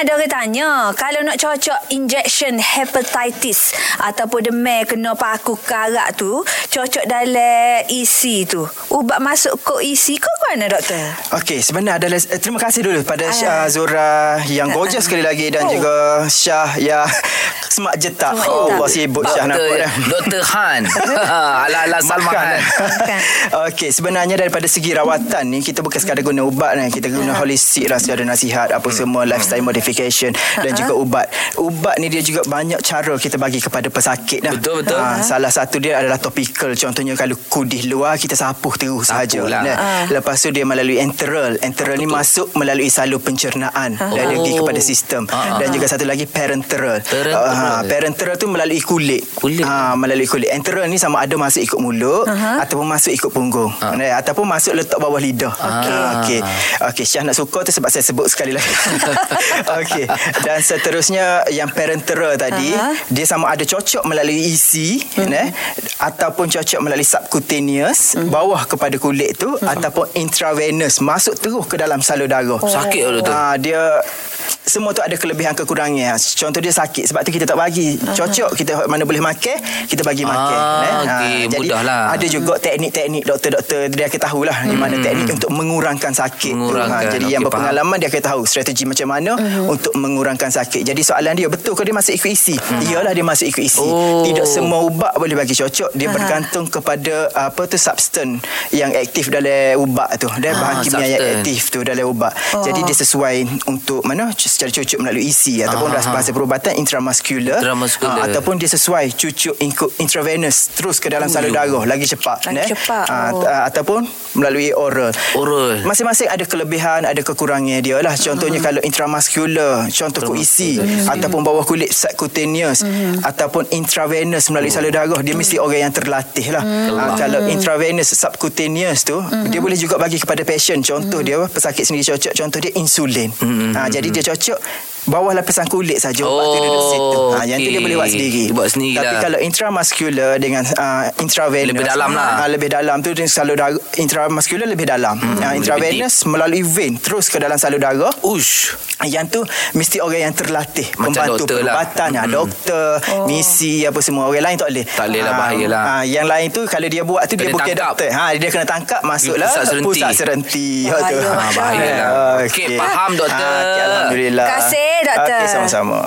ada orang tanya, kalau nak cocok injection hepatitis ataupun demam kena paku karak tu, cocok dalam isi tu. Ubat masuk ke isi ke mana doktor? Okey, sebenarnya adalah eh, terima kasih dulu pada Ah. Syah Zura yang gorgeous sekali lagi dan Oh. juga Syah yang semak jetak. Semak Oh. Allah sibuk Syah nampak Doktor, dah. Doktor Han. Ala-ala Salman. Han. Okey, sebenarnya daripada segi rawatan ni kita bukan sekadar guna ubat ni, kita guna holistik lah secara nasihat apa semua lifestyle modification dan juga ubat. Ubat ni dia juga banyak cara kita bagi kepada pesakit dah. Betul, betul. Ha, salah satu dia adalah topikal. Contohnya kalau kudih luar kita sapuh terus sahaja. lah. Nah, Ah. Lepas tu dia melalui enteral. Enteral ni masuk melalui salur pencernaan dan dia pergi Oh. kepada sistem. Ah, Dan juga satu lagi parenteral. Parenteral. Ah, parenteral tu melalui kulit. Kulit. Ah, melalui kulit. Enteral ni sama ada masuk ikut mulut Aha. ataupun masuk ikut punggung. Nah, ataupun masuk letak bawah lidah. Okey. Ah, Okey. Okey, Syah nak suka tu sebab saya sebut sekali lagi. Okey. Dan seterusnya yang parenteral tadi, Aha. dia sama ada cocok melalui isi, mm ataupun cocok melalui subcutaneous bawah kepada kulit tu ataupun intravenous masuk terus ke dalam salur darah. Sakit ke, doktor? Ah, dia semua tu ada kelebihan kekurangan. Contoh dia sakit sebab tu kita tak bagi. Cocok kita mana boleh makan, kita bagi makan. Ah, eh. okey, jadi mudahlah. ada juga teknik-teknik doktor-doktor dia akan tahulah di mana teknik untuk mengurangkan sakit. tu. Hmm. Mengurangkan, jadi okey, yang faham. berpengalaman dia akan tahu strategi macam mana untuk mengurangkan sakit. Jadi soalan dia betul ke dia masuk ikut isi? Iyalah dia masuk ikut isi. Oh. Tidak semua ubat boleh bagi cocok. Dia bergantung kepada apa tu substan yang aktif dalam ubat tu. Dia bahan Ah, kimia yang aktif tu dalam ubat. Oh. Jadi dia sesuai untuk mana secara cucuk melalui isi ataupun Ah, bahasa perubatan intramuscular, Intramuscular. Ah, ataupun dia sesuai cucuk inco- intravenous terus ke dalam salur darah lagi cepat Lagi eh. cepat, Ah, oh. ah, ataupun melalui oral. Oral. Masing-masing ada kelebihan, ada kekurangan dia lah. Contohnya kalau intramuscular, contoh ku isi ataupun bawah kulit subcutaneous ataupun intravenous melalui salur darah, dia mesti orang yang terlatih lah. Ah, kalau intravenous subcutaneous tu, dia boleh juga bagi kepada patient. Contoh dia pesakit sendiri cocok, contoh dia insulin. Ah, jadi dia cocok 就。Bawah lapisan kulit saja ubat tu duduk situ. Oh, Ha, yang tu dia boleh buat sendiri. Dia buat sendiri Tapi lah. kalau intramuscular dengan uh, intravenous Lebih dalam lah. Ah, lebih dalam tu dia salur darah intramuscular lebih dalam. Hmm, lebih intravenous melalui vein terus ke dalam salur darah. Ush. Yang tu mesti orang yang terlatih Macam membantu doktor lah. perubatan lah. Doktor, misi apa semua. Orang lain tak boleh. Tak boleh lah, Ah, bahaya lah. ah, yang lain tu kalau dia buat tu dia Kena bukan tangkap. doktor. Ha dia kena tangkap masuklah Pusat serenti. pusat serenti. Ha, tu. Bahaya. Ah, bahaya lah. Okey, faham, doktor. Ah, okey, alhamdulillah. Terima kasih, doktor. Okey sama-sama.